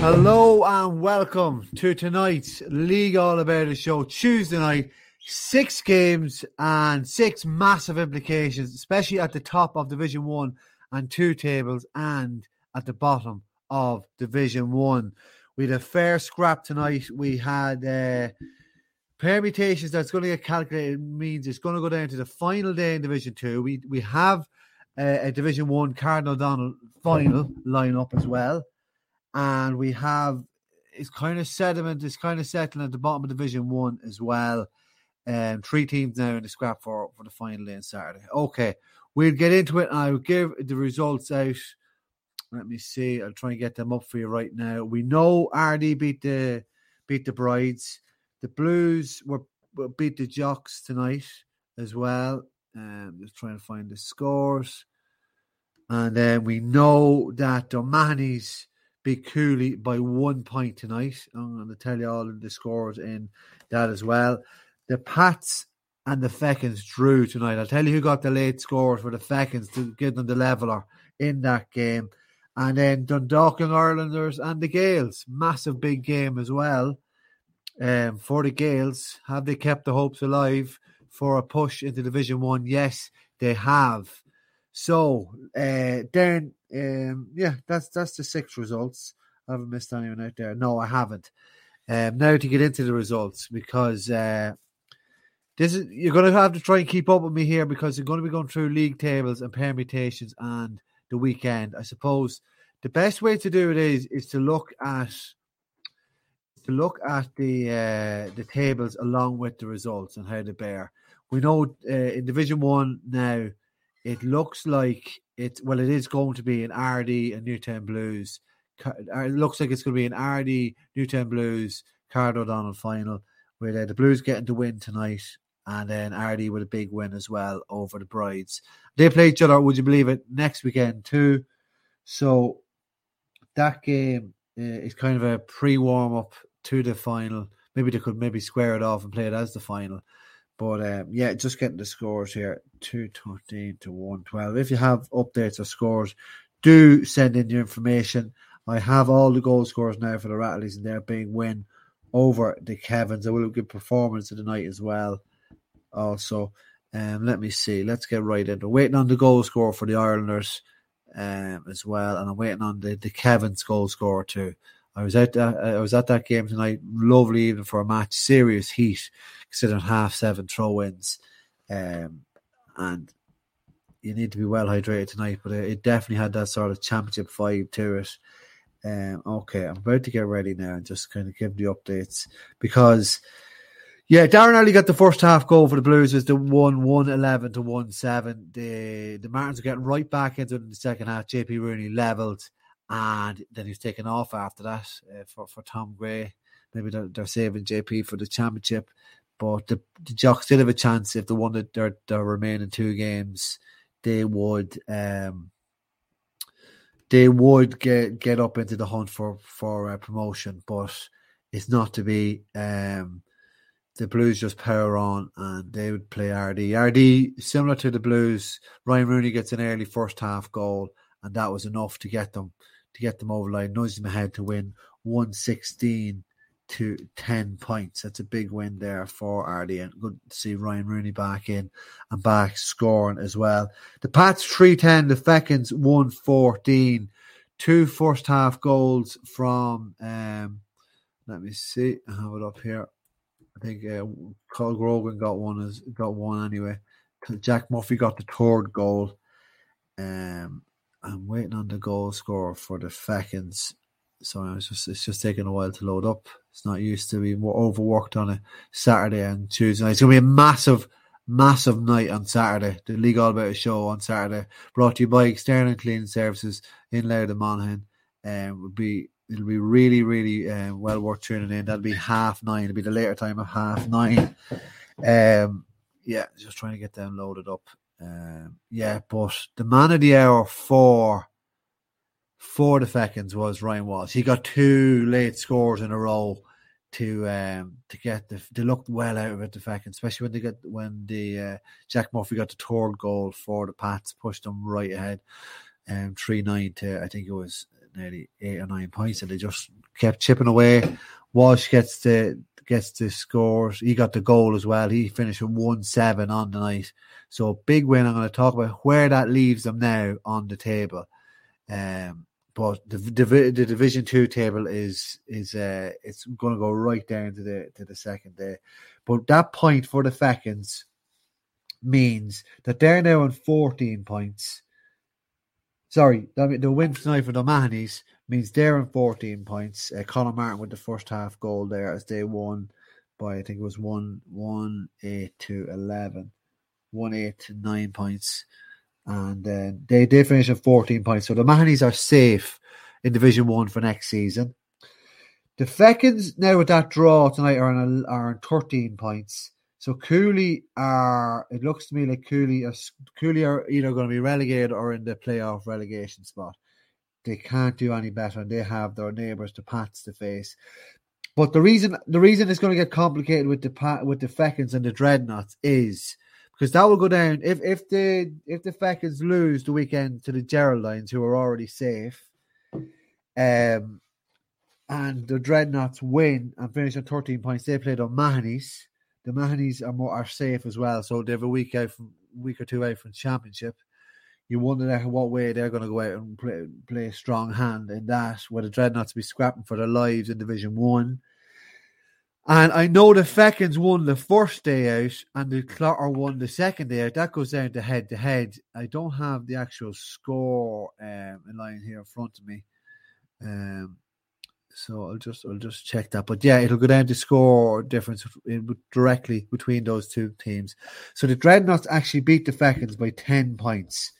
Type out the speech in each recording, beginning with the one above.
Hello and welcome to tonight's League All About It show. Tuesday night, six games and six massive implications, especially at the top of Division One and two tables, and at the bottom of Division One. We had a fair scrap tonight. We had uh, permutations that's going to get calculated means it's going to go down to the final day in Division Two. We we have a Division One Cardinal O'Donnell final lineup as well, and we have it's kind of sediment it's kind of settling at the bottom of Division One as well. Um, three teams now in the scrap for for the final on Saturday. Okay, we'll get into it. and I'll give the results out. Let me see. I'll try and get them up for you right now. We know Ardee beat the beat the Brides. The Blues were, were beat the Jocks tonight as well. Um, just trying to find the scores. And then we know that O'Mahony's beat Cooley by one point tonight. I'm going to tell you all the scores in that as well. The Pats and the Fechins drew tonight. I'll tell you who got the late scores for the Fechins to give them the leveler in that game. And then Dundalk and Irelanders and the Gaels. Massive big game as well. Um, for the Gaels, have they kept the hopes alive for a push into Division One? Yes, they have. So, uh, Darren, um, yeah, that's that's the six results. I haven't missed anyone out there. No, I haven't. Um, now to get into the results because uh, this is you're going to have to try and keep up with me here because you're going to be going through league tables and permutations and the weekend. I suppose the best way to do it is is to look at to look at the uh, the tables along with the results and how they bear. We know uh, in Division One now, it looks like it. Well, it is going to be an Ardee and Newtown Blues. Uh, It looks like it's going to be an Ardee Newtown Blues Card O'Donnell final, where uh, the Blues getting to win tonight, and then Ardee with a big win as well over the Brides. They play each other. Would you believe it? Next weekend too. So that game uh, is kind of a pre warm up to the final. Maybe they could maybe square it off and play it as the final. But um, yeah, just getting the scores here 213 to 112. If you have updates or scores, do send in your information. I have all the goal scores now for the Rattleys, and they're being win over the Kevins. I will good performance of the night as well. Also, um, let me see. Let's get right into waiting on the goal score for the Irelanders um, as well, and I'm waiting on the the Kevin's goal score too. I was at that, I was at that game tonight. Lovely evening for a match, serious heat, considering half seven throw-ins, um, and you need to be well hydrated tonight. But it, it definitely had that sort of championship vibe to it. Um, okay, I'm about to get ready now and just kind of give the updates because. Yeah, Darren Early got the first half goal for the Blues. was the one one eleven to one seven. The the Martins are getting right back into it in the second half. JP Rooney levelled, and then he's taken off after that uh, for for Tom Gray. Maybe they're, they're saving JP for the championship, but the, the Jocks still have a chance if they won the, their their remaining two games. They would um they would get get up into the hunt for for promotion, but it's not to be. Um, the Blues just power on and they would play Ardee. Ardee, similar to the Blues, Ryan Rooney gets an early first half goal, and that was enough to get them to get them over line, them ahead to win 116 to 10 points. That's a big win there for Ardee, and good to see Ryan Rooney back in and back scoring as well. The Pats 310, the Fechins 114. Two first half goals from, um, let me see, I have it up here. I think uh, Carl Grogan got one as got one anyway. Jack Murphy got the third goal. Um, I'm waiting on the goal score for the Fechins. So it's just it's just taking a while to load up. It's not used to being overworked on a Saturday and Tuesday. It's gonna be a massive, massive night on Saturday. The League All About a show on Saturday, brought to you by External Cleaning Services in Louth and Monaghan. Um, would be it'll be really, really uh, well worth tuning in. That'll be half nine. It'll be the later time of half nine. Um, yeah, just trying to get them loaded up. Um, yeah, but the man of the hour for for the Fechins was Ryan Walsh. He got two late scores in a row to um to get the they looked well out of it the Fechins, especially when they got when the uh, Jack Murphy got the third goal for the Pats, pushed them right ahead. um, three nine to I think it was nearly eight or nine points, and they just kept chipping away. Walsh gets the gets the scores. He got the goal as well. He finished with one seven on the night. So big win. I'm going to talk about where that leaves them now on the table. Um, but the, the the Division Two table is is uh, it's going to go right down to the to the second day. But that point for the Fechins means that they're now on 14 points. Sorry, the win tonight for the Mahonys means they're on 14 points. Uh, Conor Martin with the first half goal there as they won by, I think it was 1 1 8 to 11, 1 8 to 9 points. And uh, they did finish at 14 points. So the Mahonys are safe in Division 1 for next season. The Fechins, now with that draw tonight, are on, are on 13 points. So Cooley are, it looks to me like Cooley are, Cooley are either going to be relegated or in the playoff relegation spot. They can't do any better, and they have their neighbours, the Pats, to face. But the reason the reason it's going to get complicated with the with the Fechins and the Dreadnots is because that will go down if if the if the Fechins lose the weekend to the Geraldines, who are already safe, um, and the Dreadnots win and finish on thirteen points. They played on Mahonys the Mahonies are more are safe as well, so they have a week out from week or two out from championship. You wonder what way they're going to go out and play, play a strong hand in that, where the Dreadnots be scrapping for their lives in Division One. And I know the Fechins won the first day out, and the Clotter won the second day out. That goes down to head to head. I don't have the actual score um, in line here in front of me. Um, so I'll just I'll just check that. But yeah, it'll go down to score difference directly between those two teams. So the Dreadnots actually beat the Falcons by ten points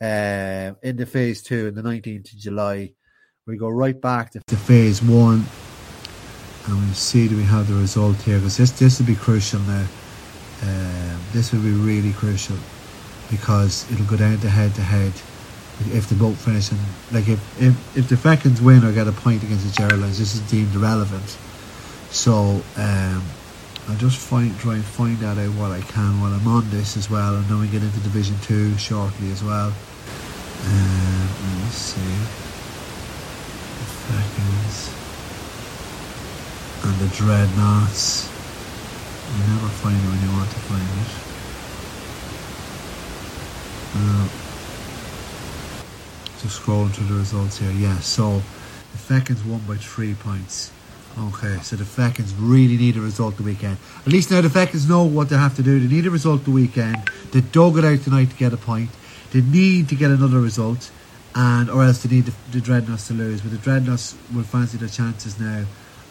uh, in the phase two in the nineteenth of July. We go right back to, to phase one, and we see do we have the result here because this this will be crucial now. Um, this will be really crucial because it'll go down to head to head if they both finish and like if, if, if the Falcons win or get a point against the Geraldines, this is deemed irrelevant. So um, I'll just find try and find out what I can while I'm on this as well, and then we get into Division Two shortly as well. Um, let me see. The Fechins and the Dreadnots. You never find it when you want to find it. Uh, just scrolling through the results here. Yeah, so the Fechins won by three points. Okay, so the Fechins really need a result the weekend. At least now the Fechins know what they have to do. They need a result the weekend. They dug it out tonight to get a point. They need to get another result, and or else they need the, the Dreadnots to lose. But the Dreadnots will fancy their chances now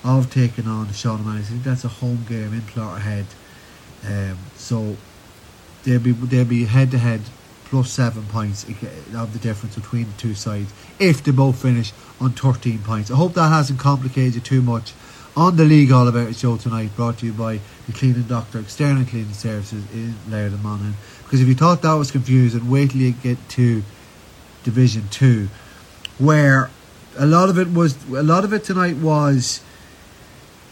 of taking on Sean O'Mahony. I think that's a home game in Clogherhead. Um, so they'll be they'll be head to head plus seven points of the difference between the two sides if they both finish on 13 points. I hope that hasn't complicated you too much on the League All About It show tonight, brought to you by the Cleaning Doctor External Cleaning Services in Louth and Monaghan. Because if you thought that was confusing, wait till you get to Division 2, where a lot of it was, a lot of it tonight was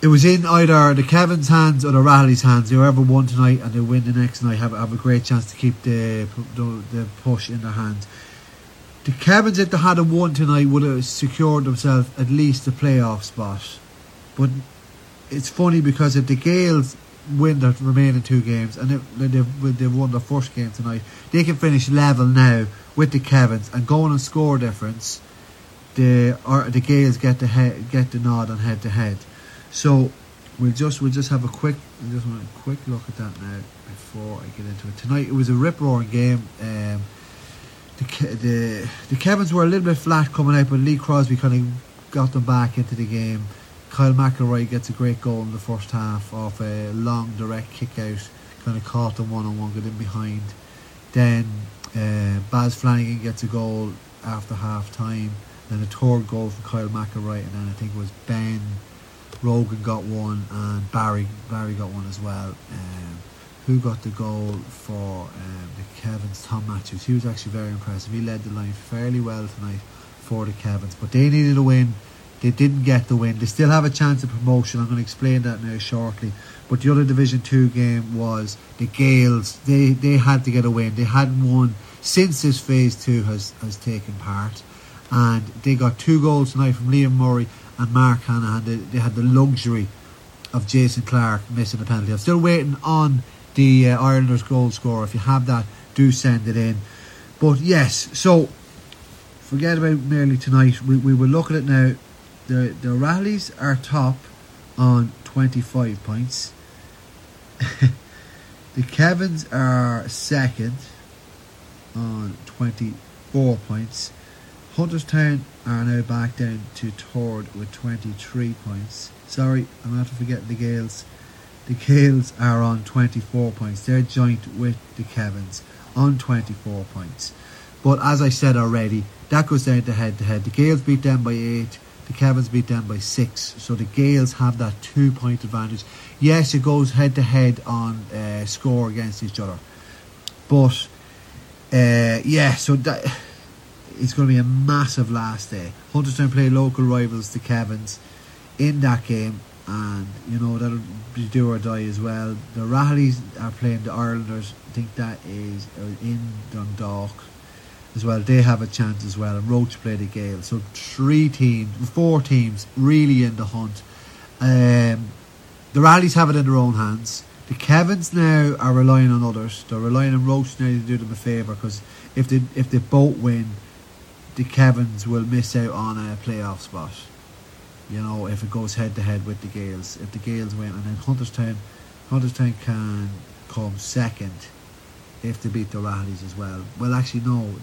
it was in either the Kevin's hands or the Rally's hands. Whoever won tonight and they win the next night have, have a great chance to keep the, the, the push in their hands. The Kevins, if they had a won tonight, would have secured themselves at least a playoff spot. But it's funny because if the Gaels win their remaining two games and they've, they've won their first game tonight, they can finish level now with the Kevins and going on score difference. The or the Gaels get the head, get the nod on head to head. So we'll just we'll just have a quick just want a quick look at that now before I get into it. Tonight it was a rip roaring game. Um, the the the Kevins were a little bit flat coming out, but Lee Crosby kind of got them back into the game. Kyle McElroy gets a great goal in the first half off a long direct kick out, kind of caught them one on one, got in behind. Then uh, Baz Flanagan gets a goal after half time. Then a third goal for Kyle McElroy, and then I think it was Ben Rogan got one and Barry Barry got one as well. Um, who got the goal for um, the Kevins? Tom Matthews. He was actually very impressive. He led the line fairly well tonight for the Kevins, but they needed a win. They didn't get the win. They still have a chance of promotion. I'm going to explain that now shortly. But the other Division Two game was the Gaels. They they had to get a win. They hadn't won since this phase two has, has taken part. And they got two goals tonight from Liam Murray and Mark Hanahan. They, they had the luxury of Jason Clark missing a penalty. I'm still waiting on the uh, Islanders goal scorer. If you have that, do send it in. But yes, so forget about merely tonight. We, we will look at it now. The the rallies are top on 25 points. the Kevins are second on 24 points. Hunterstown are now back down to third with 23 points. Sorry, I'm not forgetting the Gaels. The Gaels are on 24 points. They're joint with the Kevins on 24 points. But as I said already, that goes down to head to head. The Gaels beat them by 8, the Kevins beat them by 6. So the Gaels have that two point advantage. Yes, it goes head to head on uh, score against each other. But uh, yeah, so that it's going to be a massive last day. Hunterstown play local rivals, the Kevins, in that game, and you know that'll be do or die as well. The Rallies are playing the Irelanders. I think that is uh, in Dundalk as well. They have a chance as well, and Roche play the Gale. So three teams, four teams, really in the hunt. Um, the Rallies have it in their own hands. The Kevins now are relying on others. They're relying on Roche now to do them a favour because if they if they both win, the Kevins will miss out on a playoff spot. You know, if it goes head to head with the Gaels, if the Gaels win, and then Hunterstown, Hunterstown can come second if they beat the Rallies as well. Well, actually, no,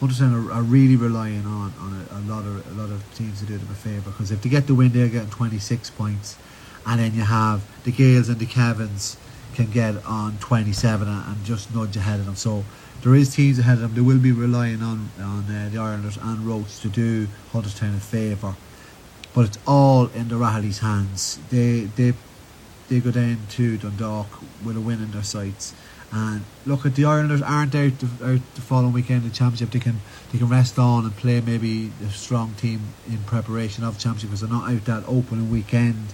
Hunterstown are, are really relying on on a, a lot of a lot of teams to do them a favour because if they get the win, they're getting twenty six points, and then you have the Gaels and the Kevins can get on twenty seven and, and just nudge ahead of them. So there is teams ahead of them. They will be relying on on uh, the Islanders and Roche to do Hunterstown a favour, but it's all in the Rallies' hands. They they they go down to Dundalk with a win in their sights. And look at the Islanders aren't out the, out the following weekend in the championship. They can they can rest on and play maybe a strong team in preparation of the championship because they're not out that opening weekend.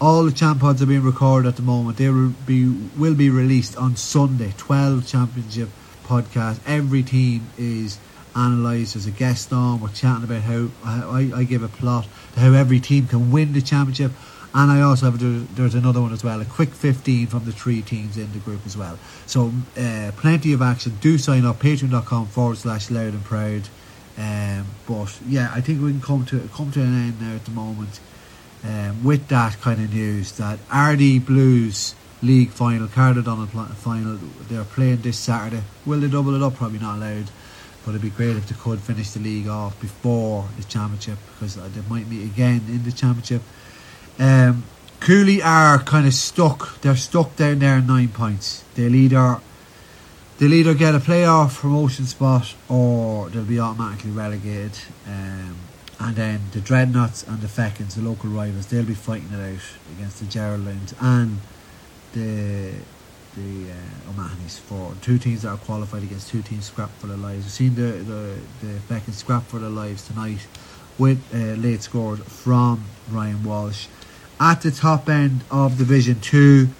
All the champ pods are being recorded at the moment. They will be will be released on Sunday. Twelve championship podcast. Every team is analysed. as a guest on. We're chatting about how I, I give a plot to how every team can win the championship. And I also have there- there's another one as well, a quick 15 from the three teams in the group as well. So uh, plenty of action. Do sign up patreon.com forward slash louth and proud. Um, but yeah, I think we can come to come to an end now at the moment um, with that kind of news that Ardee Blues League final, Donald pl- final, they're playing this Saturday. Will they double it up? Probably not allowed. But it'd be great if they could finish the league off before the championship because they might meet again in the championship. Um, Cooley are kind of stuck. They're stuck down there in nine points. They'll either they'll either get a playoff promotion spot or they'll be automatically relegated. Um, and then the Dreadnots and the Fechins, the local rivals, they'll be fighting it out against the Geraldines and the the uh, O'Mahony's for two teams that are qualified against two teams scrap for their lives. We've seen the the, the Fechins scrap for their lives tonight with uh, late scores from Ryan Walsh. At the top end of Division Two,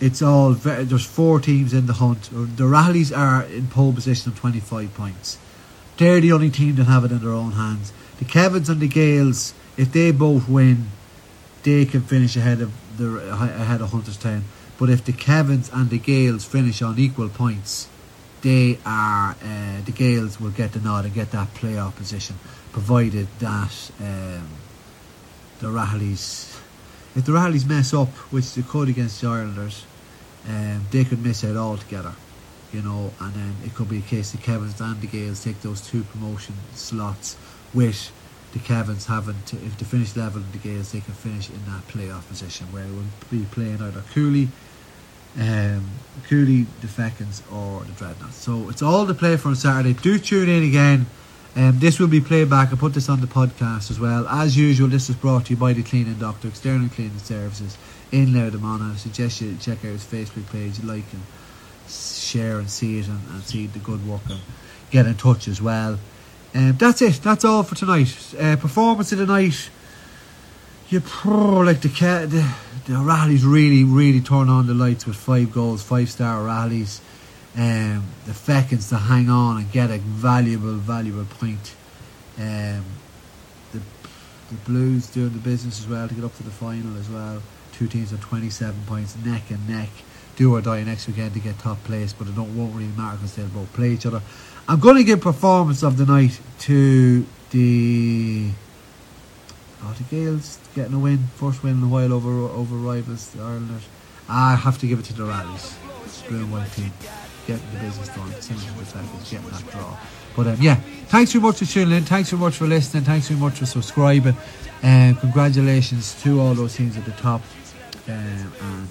it's all ve- there's four teams in the hunt. The Rallies are in pole position of 25 points. They're the only team that have it in their own hands. The Kevins and the Gaels, if they both win, they can finish ahead of the ahead of Hunterstown. But if the Kevins and the Gaels finish on equal points, they are uh, the Gaels will get the nod and get that playoff position, provided that um, the Rallies, if the Rallies mess up, which they could against the Islanders, um, they could miss out altogether. You know, and then it could be a case the Kevins and the Gaels take those two promotion slots with the Kevins having to, if they finish level with the Gaels, they can finish in that playoff position where it will be playing either Cooley, um, Cooley, the Fechins, or the Dreadnots. So it's all to play for on Saturday. Do tune in again. Um, this will be played back. I put this on the podcast as well. As usual, this is brought to you by the Cleaning Doctor, External Cleaning Services in Louth and Monaghan. I suggest you check out his Facebook page, like and share and see it and, and see the good work and get in touch as well. Um, that's it. That's all for tonight. Uh, performance of the night. You pro like the the the rallies really really turn on the lights with five goals, five star rallies. um, the Fechins to hang on and get a valuable, valuable point. Um, the the Blues doing the business as well to get up to the final as well. Two teams with 27 points, neck and neck. Do or die next weekend to get top place, but it don't won't really matter because they'll both play each other. I'm going to give performance of the night to the oh Gaels getting a win, first win in a while over over rivals the. I have to give it to the Rallies, blue team, getting the business done. Similar to getting that draw. But um, yeah, thanks very much for tuning in. Thanks very much for listening. Thanks very much for subscribing. And congratulations to all those teams at the top. Um, and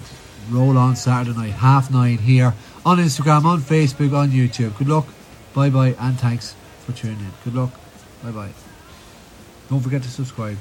roll on Saturday night, half nine here on Instagram, on Facebook, on YouTube. Good luck. Bye bye, and thanks for tuning in. Good luck. Bye bye. Don't forget to subscribe.